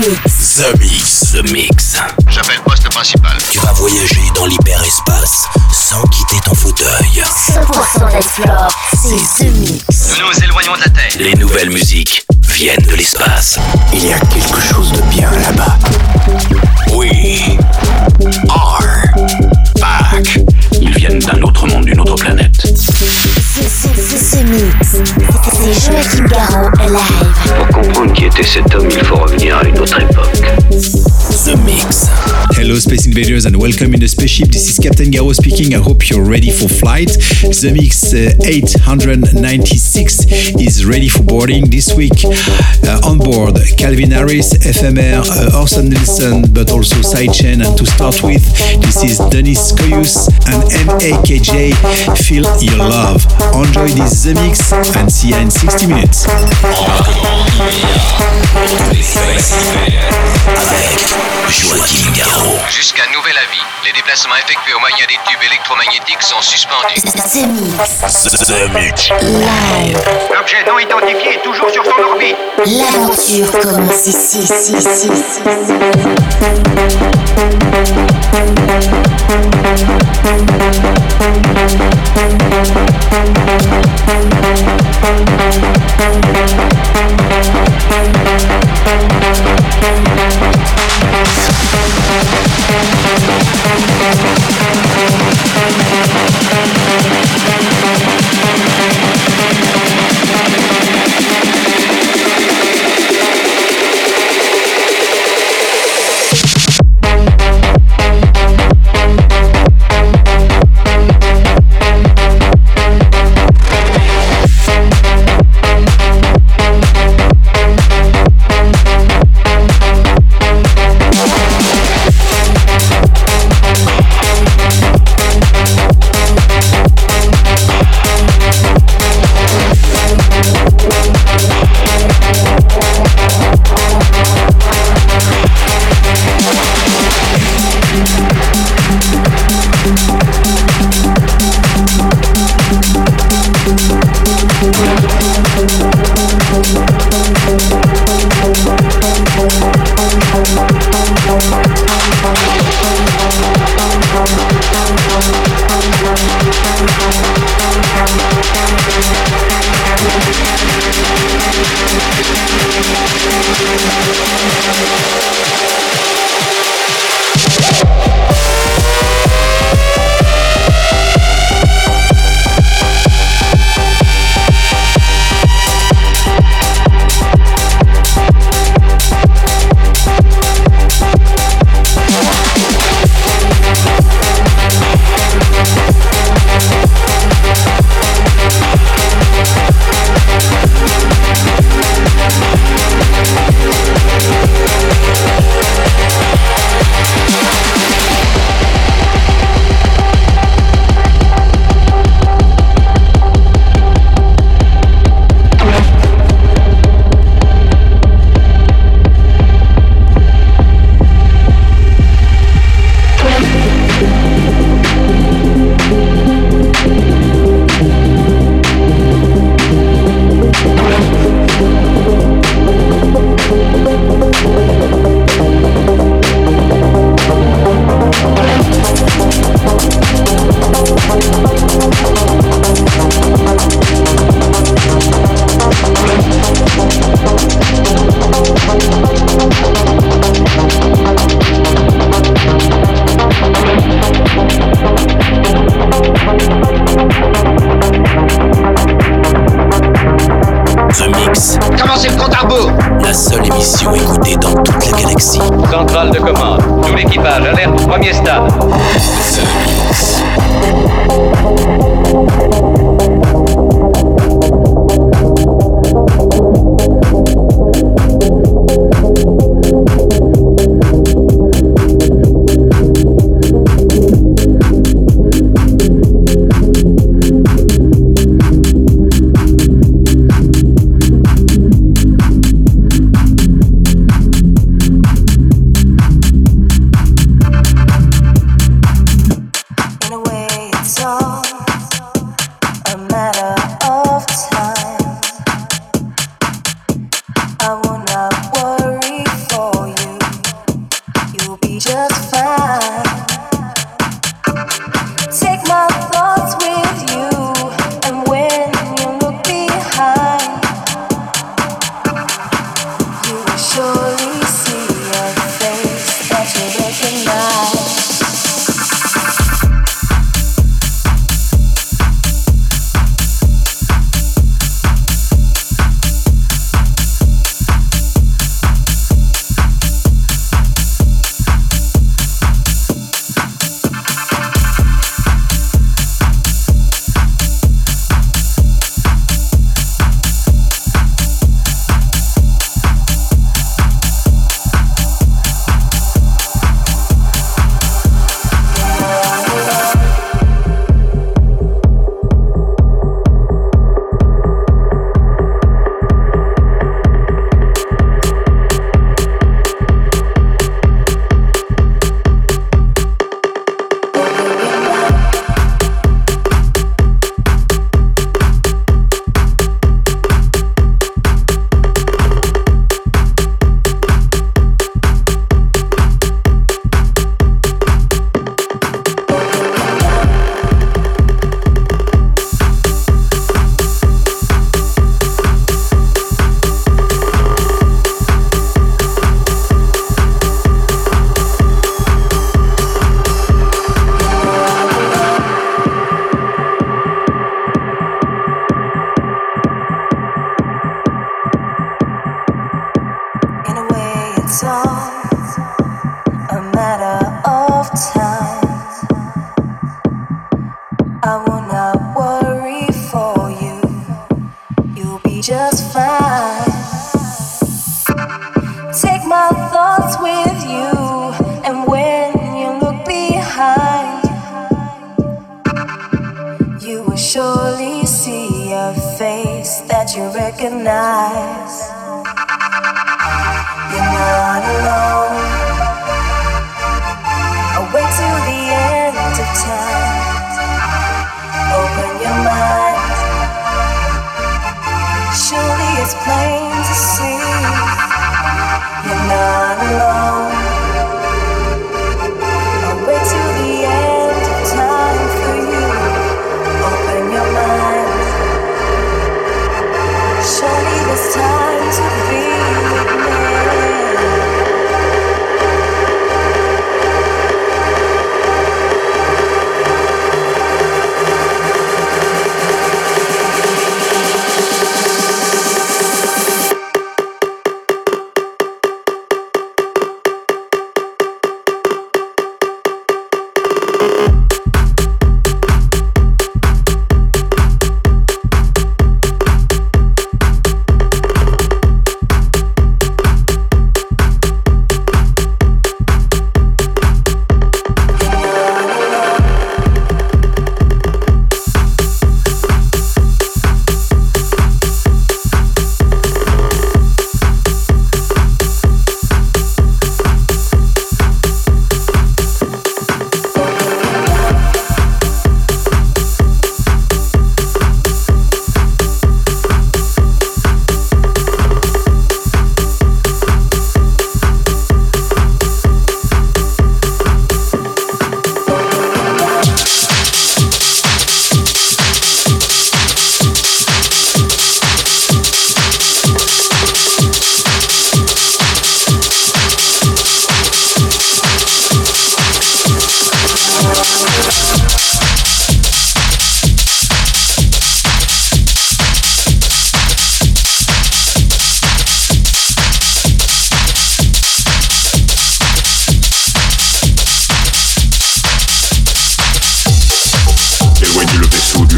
Mix. The Mix. The Mix. J'appelle poste principal. Tu vas voyager dans l'hyperespace sans quitter ton fauteuil. 100% d'explore, c'est The Mix. Nous nous éloignons de la Terre. Les nouvelles musiques viennent de l'espace. Il y a quelque chose de bien là-bas. We are Joachim Garraud live. Pour comprendre qui était cet homme, il faut revenir à une autre époque. The Mix. Hello, Space Invaders, and welcome in the spaceship. This is Captain Garo speaking. I hope you're ready for flight. The Mix uh, 896 is ready for boarding this week. Uh, on board, Calvin Harris, FMR, uh, Orson Nilsson, but also Sidechain. And to start with, this is Denis Koyus and MAKJ. Feel your love. Enjoy this The Mix and see you in 60 minutes. Avec Joachim Garraud. Jusqu'à nouvel avis, les déplacements effectués au moyen des tubes électromagnétiques sont suspendus. The Mix. The Mix. Live. L'objet non identifié est toujours sur son orbite. L'aventure commence ici, ici, ici, ici.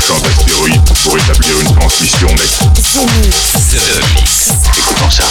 puissance d'astéroïdes pour établir une transmission nette. The Écoutons ça.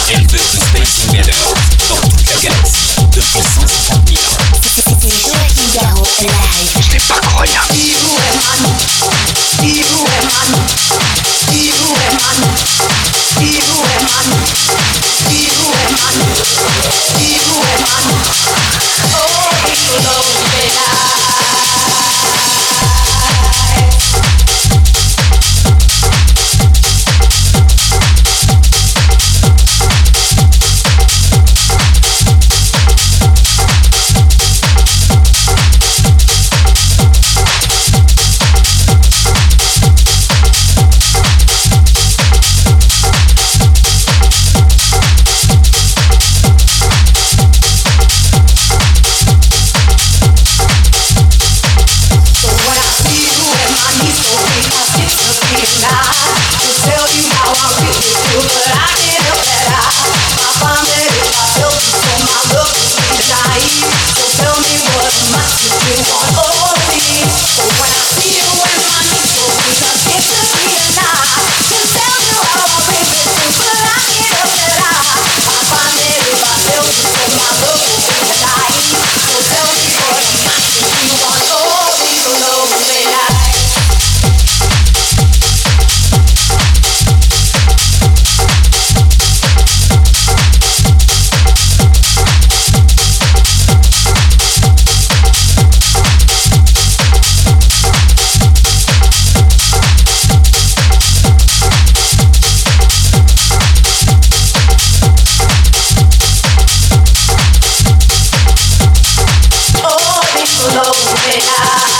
now.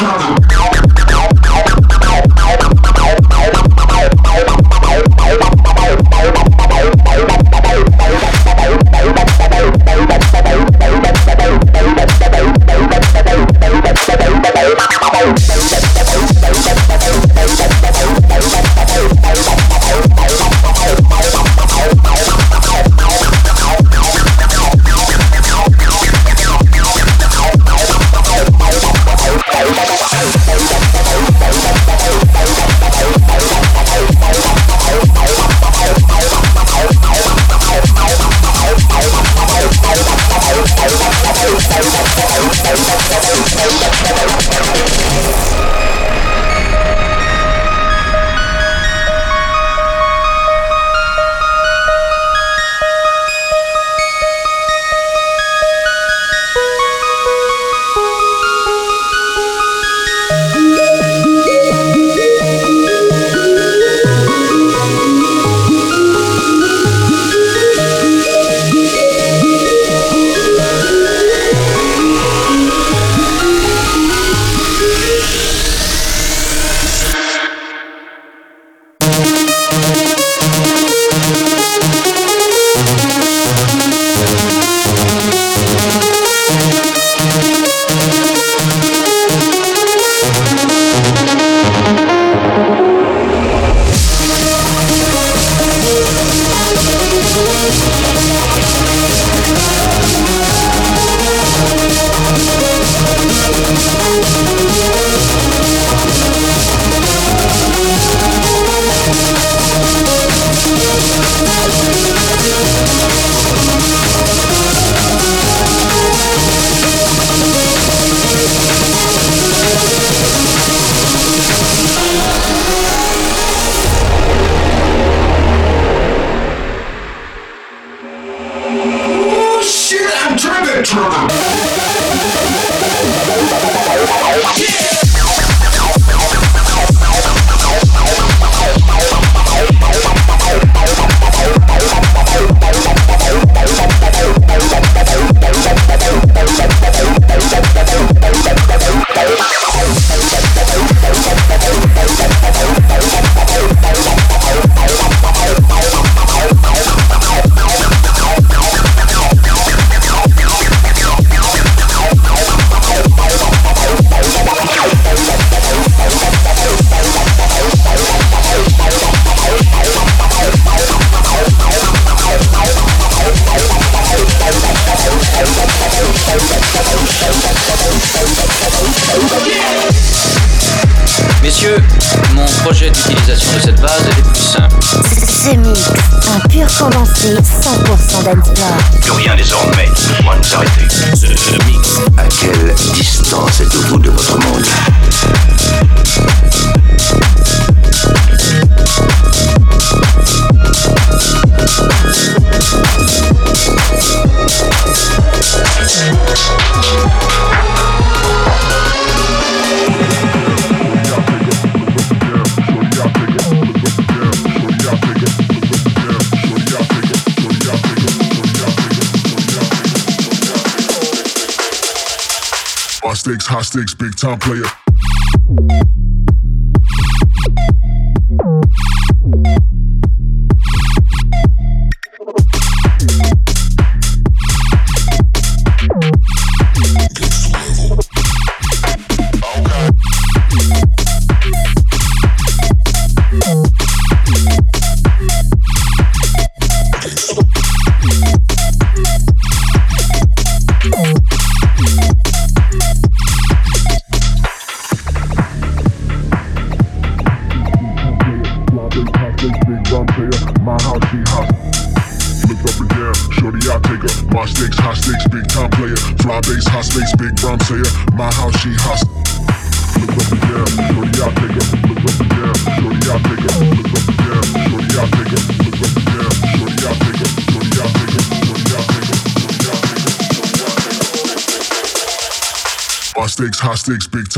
Trouble. High stakes, big time player.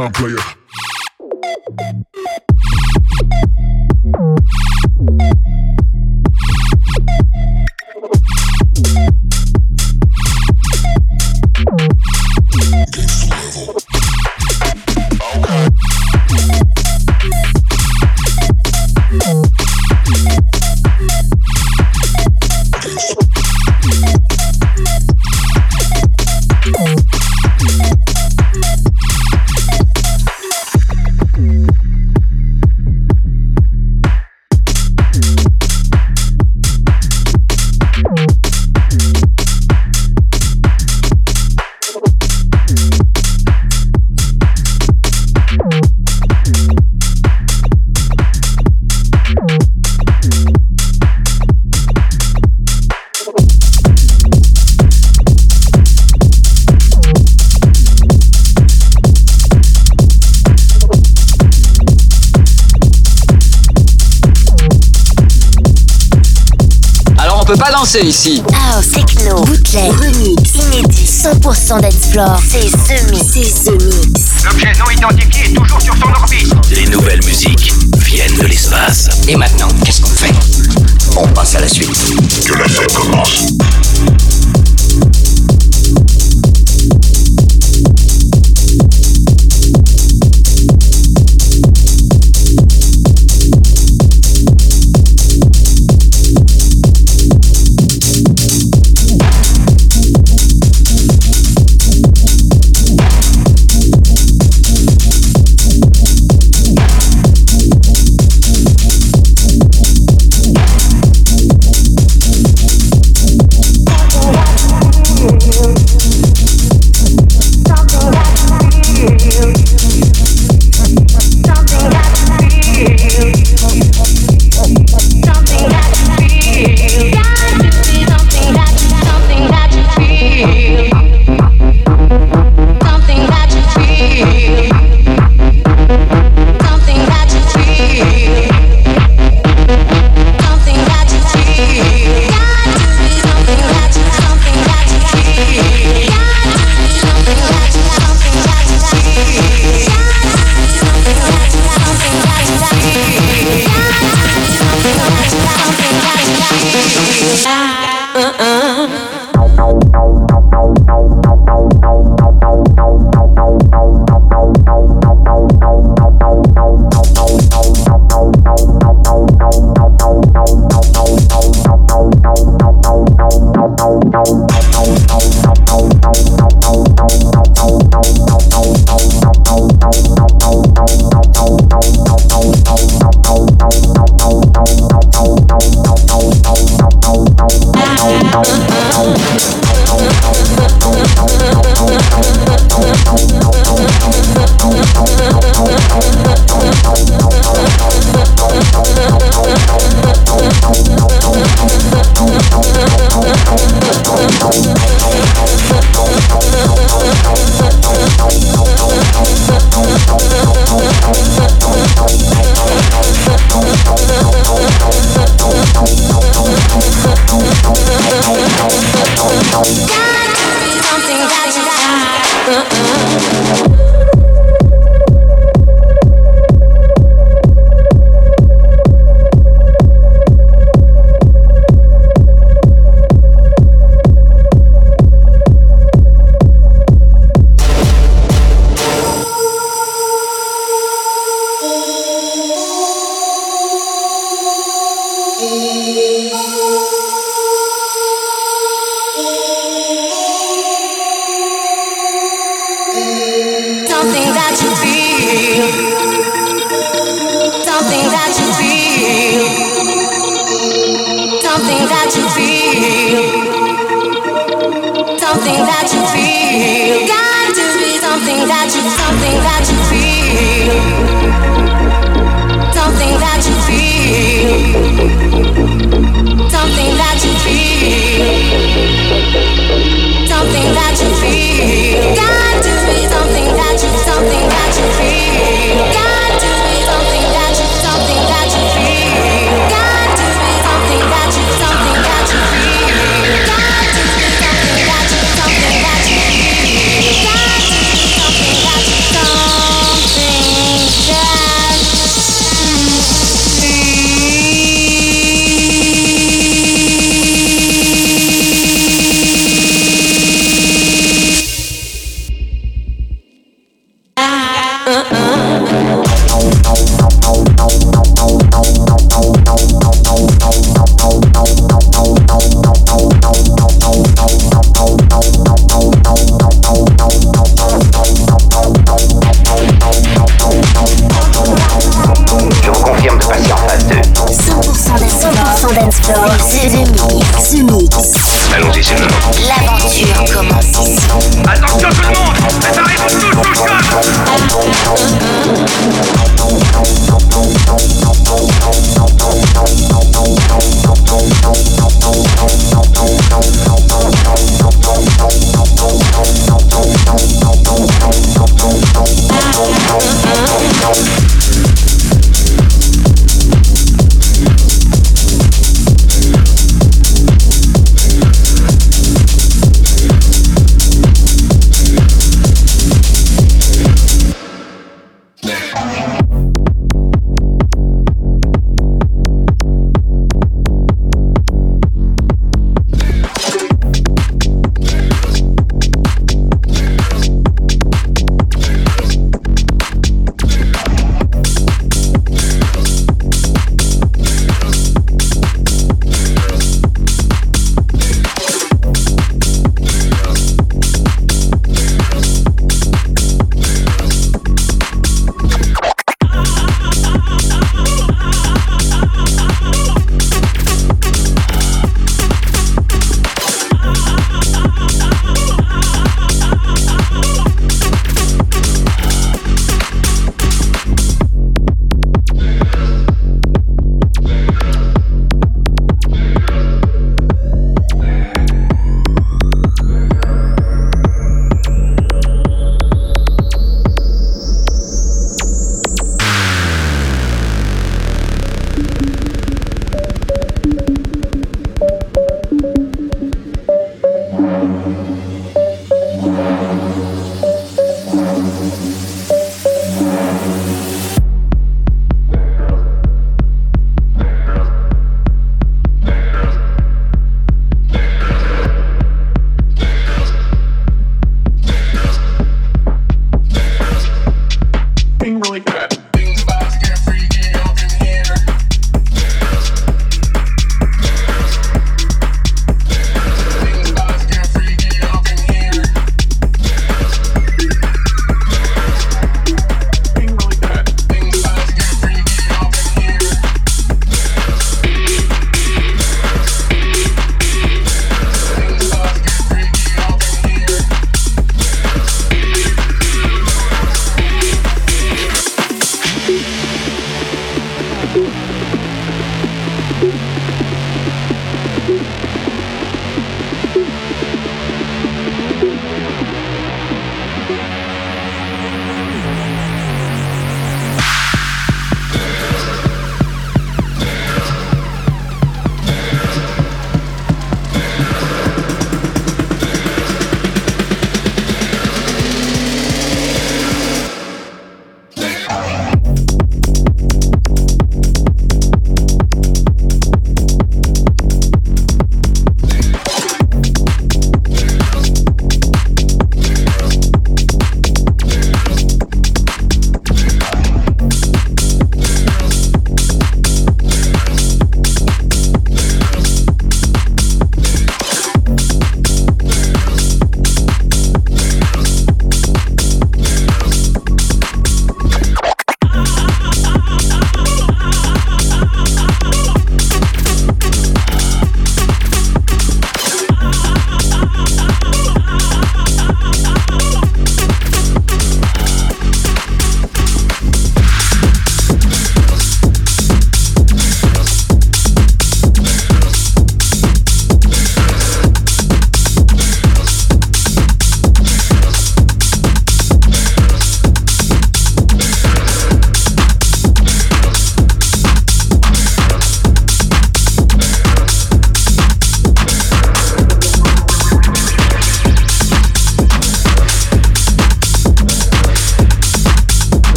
Time player. C'est ici. House, techno, bootleg, remix, inédit, 100% d'explore. C'est The Mix. C'est The Mix. L'objet non identifié est toujours sur son orbite. Les nouvelles musiques viennent de l'espace. Et maintenant, qu'est-ce qu'on fait? On passe à la suite. Que la fête commence.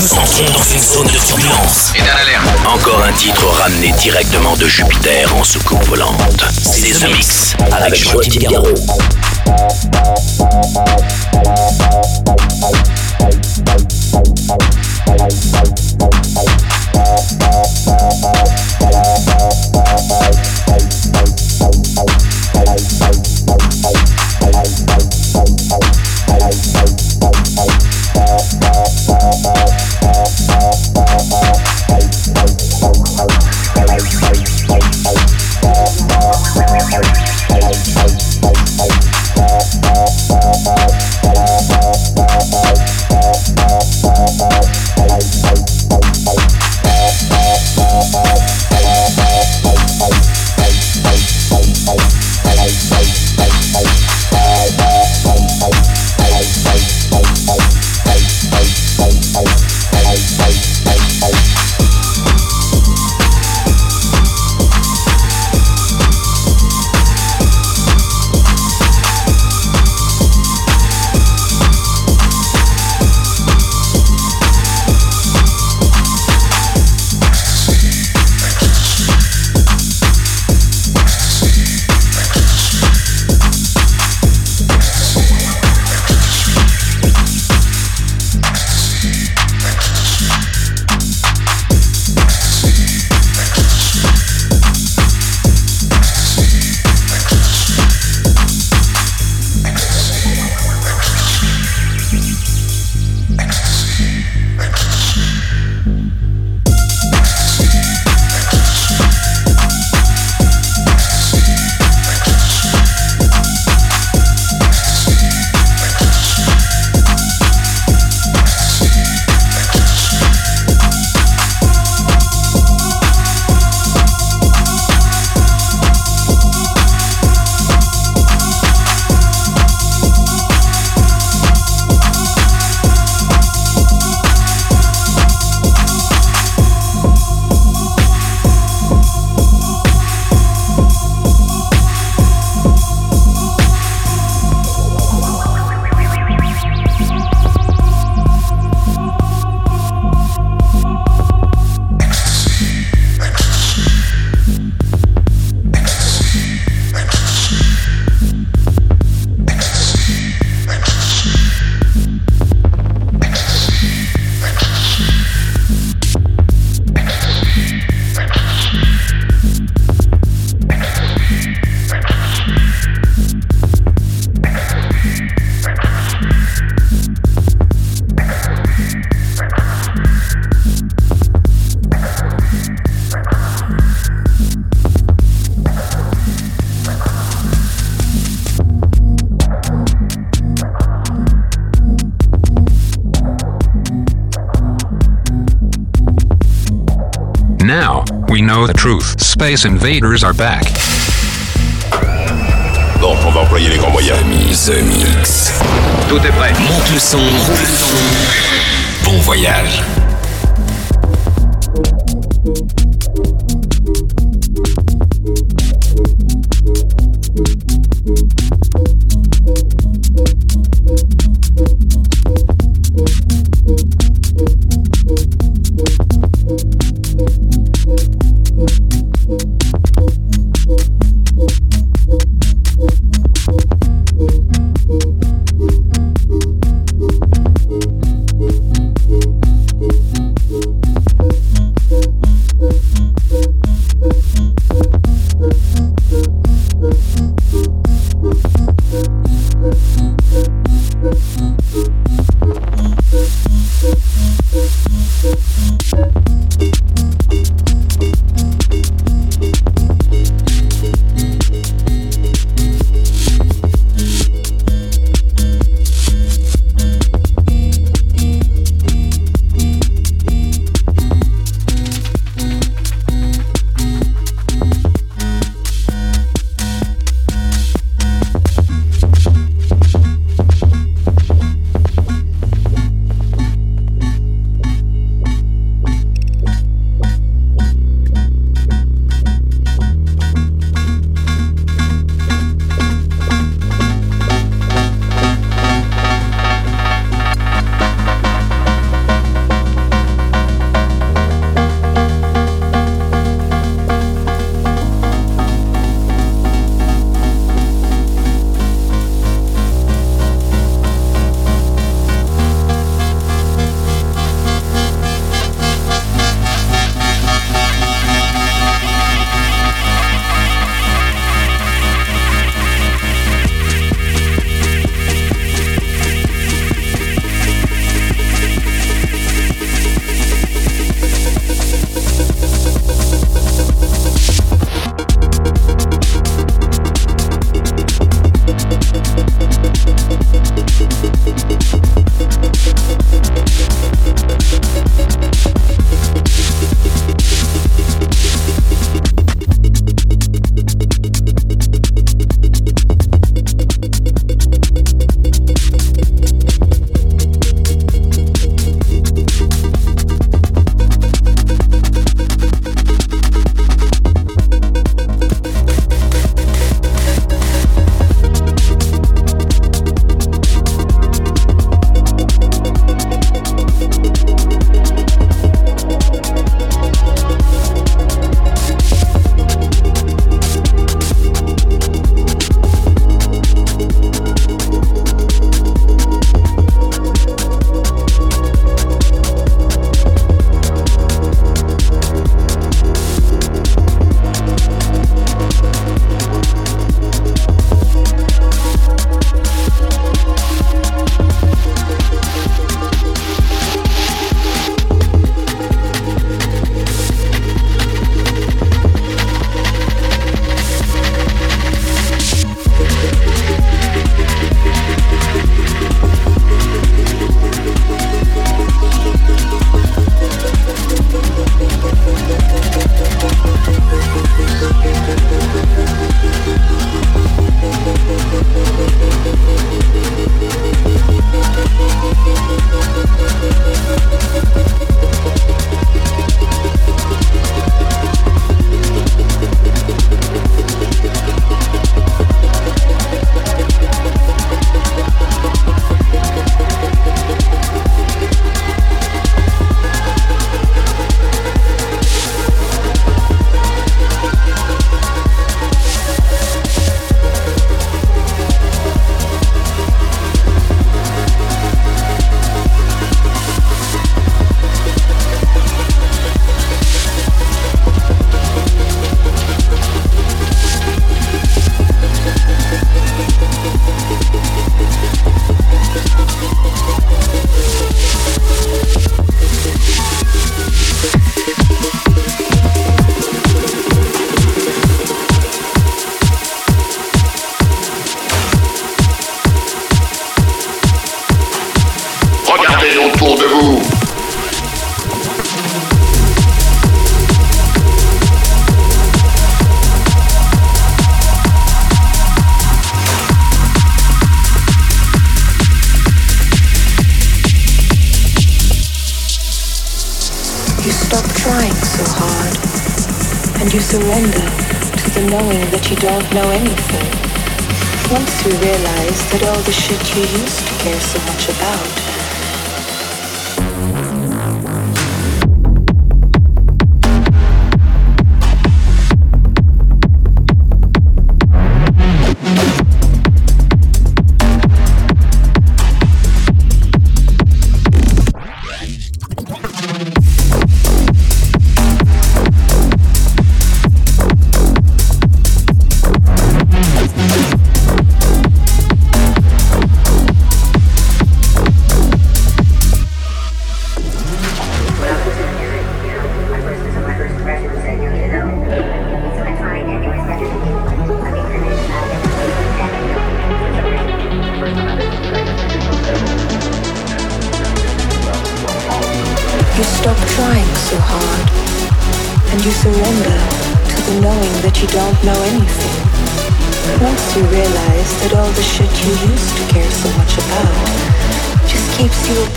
Nous entrons dans une zone de turbulence. Et alerte. Encore un titre ramené directement de Jupiter en soucoupe volante. C'est The Mix avec Joachim Garraud. We know the truth. Space Invaders are back. Bon, on va employer les grands moyens. The Mix. Tout est prêt. Monte le son. Bon voyage.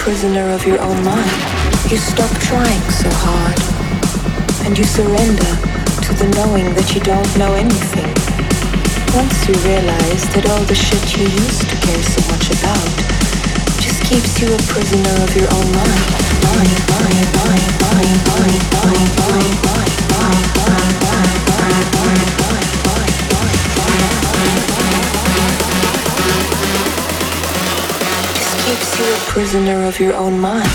prisoner of your own mind. You stop trying so hard. And you surrender to the knowing that you don't know anything. Once you realize that all the shit you used to care so much about just keeps you a prisoner of your own mind. Mind, mind, mind, mind, mind, mind, mind, mind, mind, mind, mind, mind, You're a prisoner of your own mind.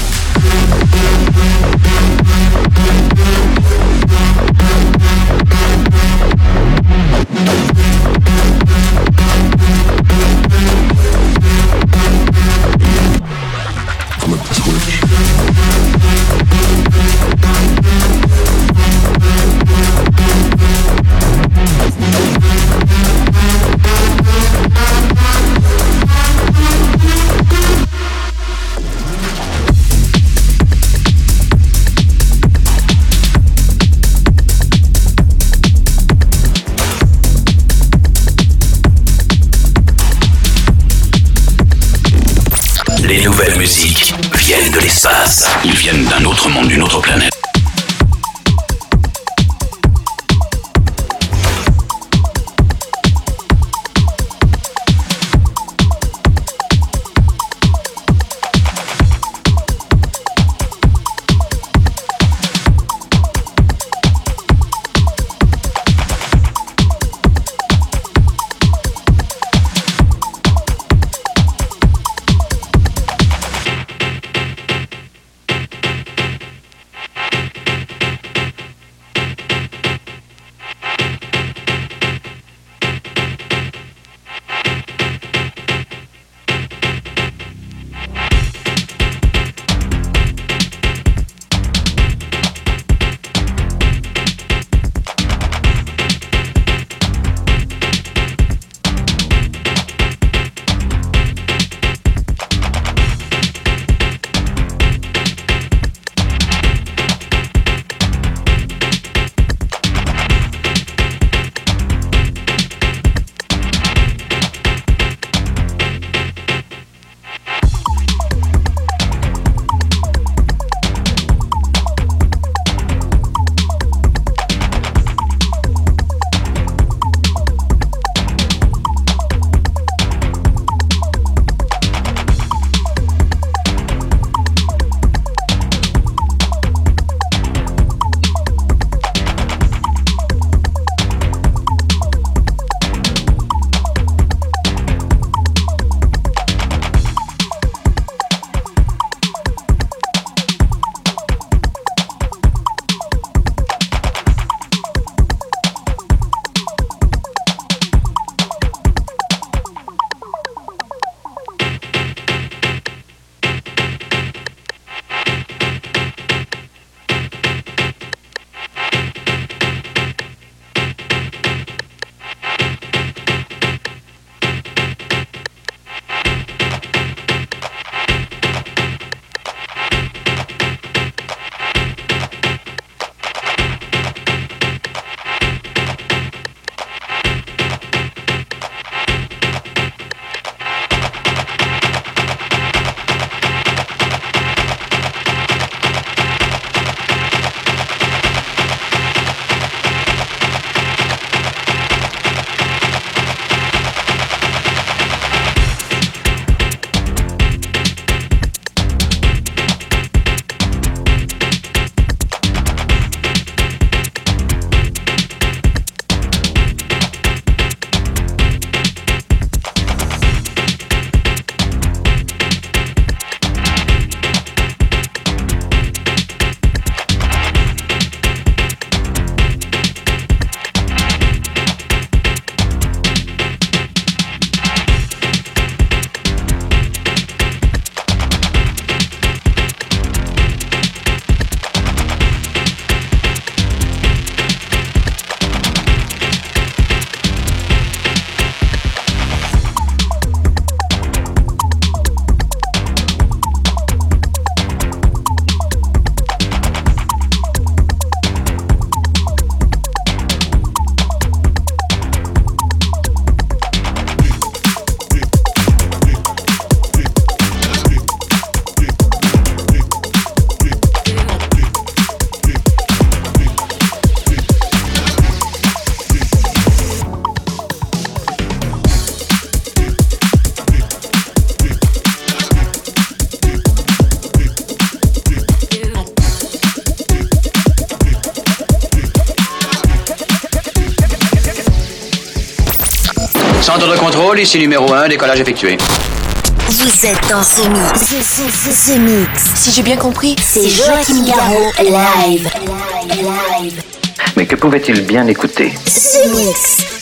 Ici numéro 1, décollage effectué. Vous êtes dans ce mix. Ce, mix. Si j'ai bien compris, c'est Joachim Garraud live. Mais que pouvait-il bien écouter? Ce mix.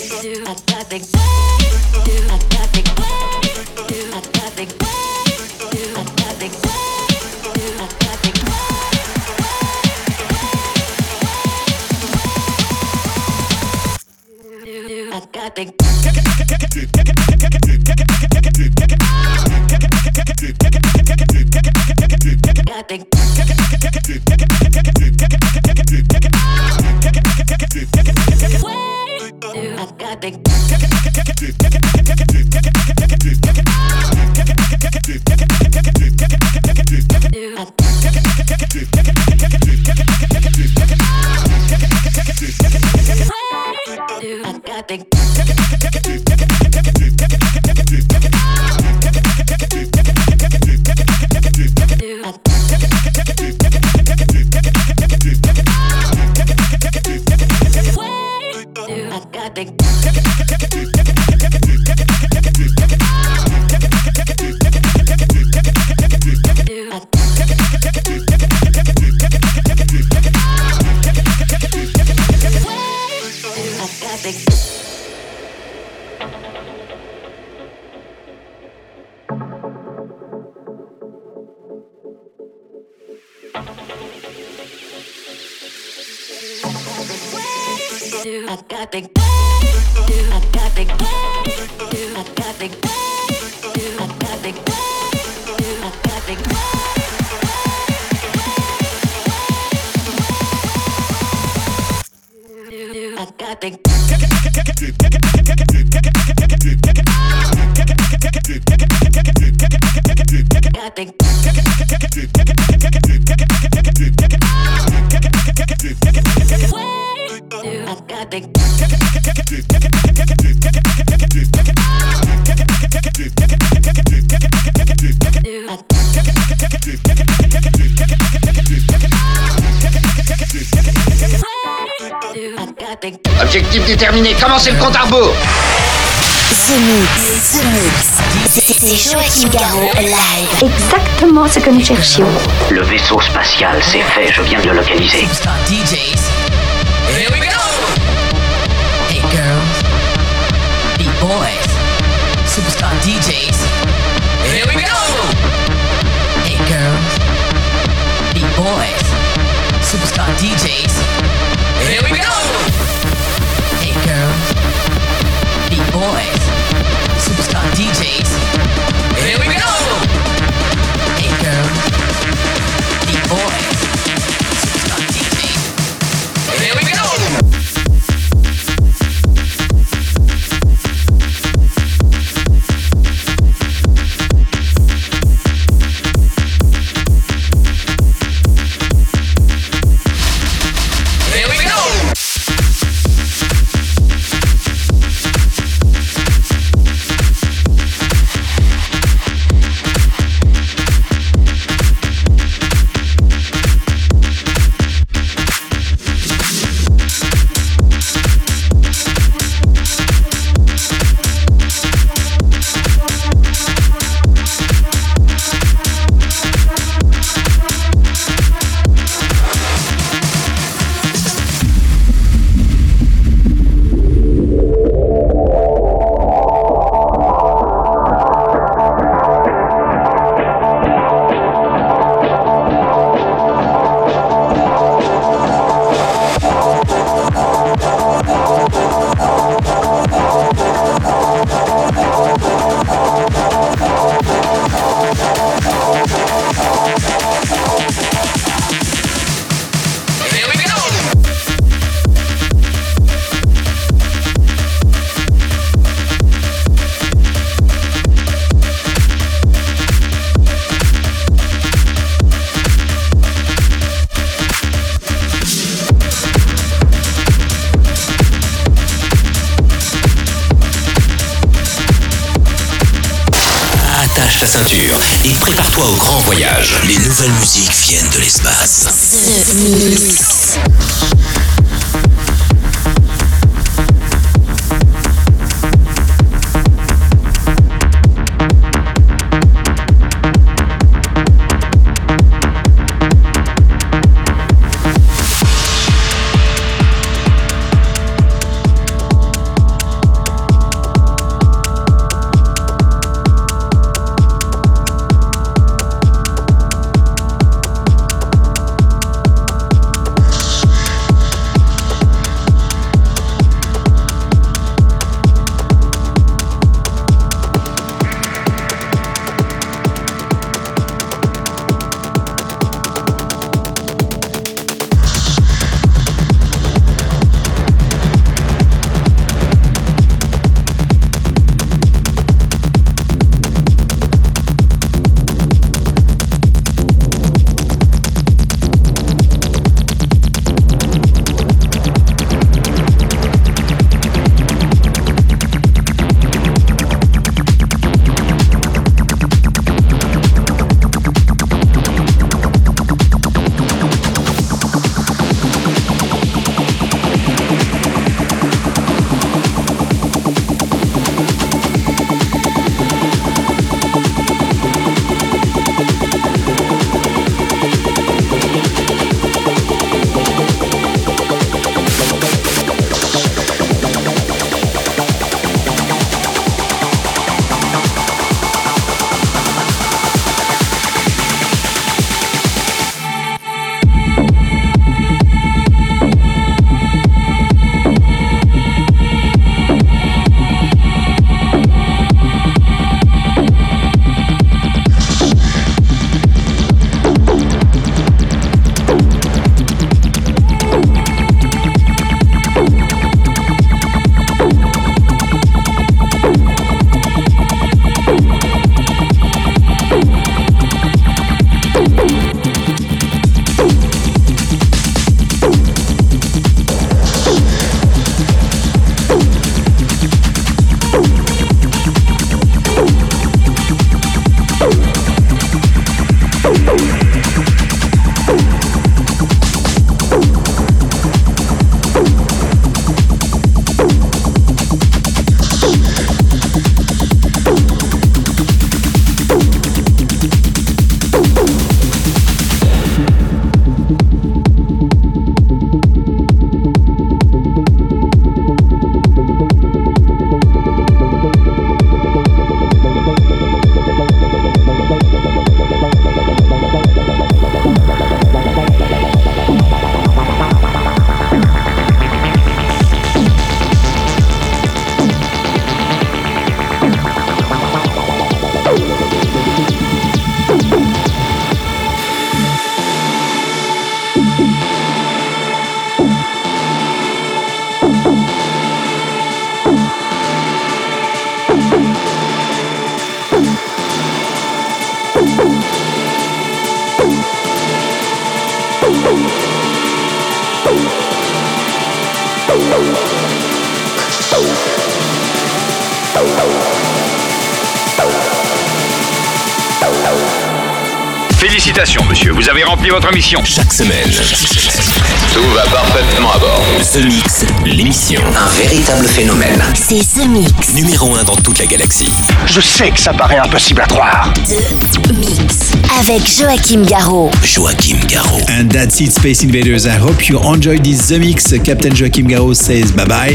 I got the I got the I got the déterminé, commencez le compte à rebours The Mix, The Mix. C'est Joachim Garraud live. Exactement ce que nous cherchions. Le vaisseau spatial, c'est fait, je viens de le localiser. DJs. Here we go! Hey girls, B-boys, superstar DJs. Here we go! Hey girls, superstar DJs. Here we go! DJs. Here we go! Votre mission. Chaque semaine. Tout va parfaitement à bord. The Mix, l'émission. Un véritable phénomène. C'est The Mix. Numéro 1 dans toute la galaxie. Je sais que ça paraît impossible à croire. The Mix. Avec Joachim Garraud. Joachim Garraud. And that's it, Space Invaders. I hope you enjoyed this The Mix. Captain Joachim Garraud says bye bye.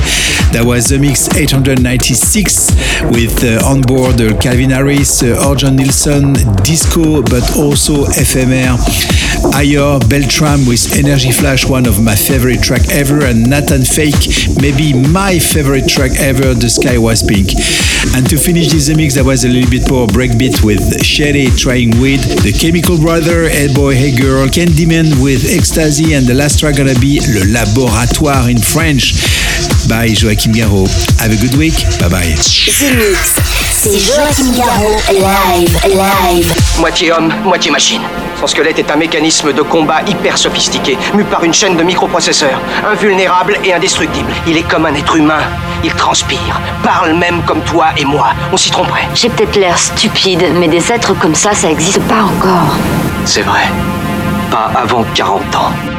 That was The Mix 896 with uh, on board uh, Calvin Harris, uh, Orjan Nilsson, Disco, but also FMR, Ayor, Beltram with Energy Flash, one of my favorite track ever, and Nathan Fake, maybe my favorite track ever, The Sky Was Pink. And to finish this mix, there was a little bit more breakbeat with Sherry trying weed, The Chemical Brother, Hey Boy, Hey Girl, Candyman with Ecstasy, and the last track gonna be Le Laboratoire in French by Joachim Garraud. Have a good week. Bye bye. The Mix. C'est Joachim Garraud live, live. Moitié homme, moitié machine. Son squelette est un mécanisme de combat hyper sophistiqué, mu par une chaîne de microprocesseurs, invulnérable et indestructible. Il est comme un être humain. Il transpire, parle même comme toi et moi. On s'y tromperait. J'ai peut-être l'air stupide, mais des êtres comme ça, ça existe pas encore. C'est vrai. Pas avant 40 ans.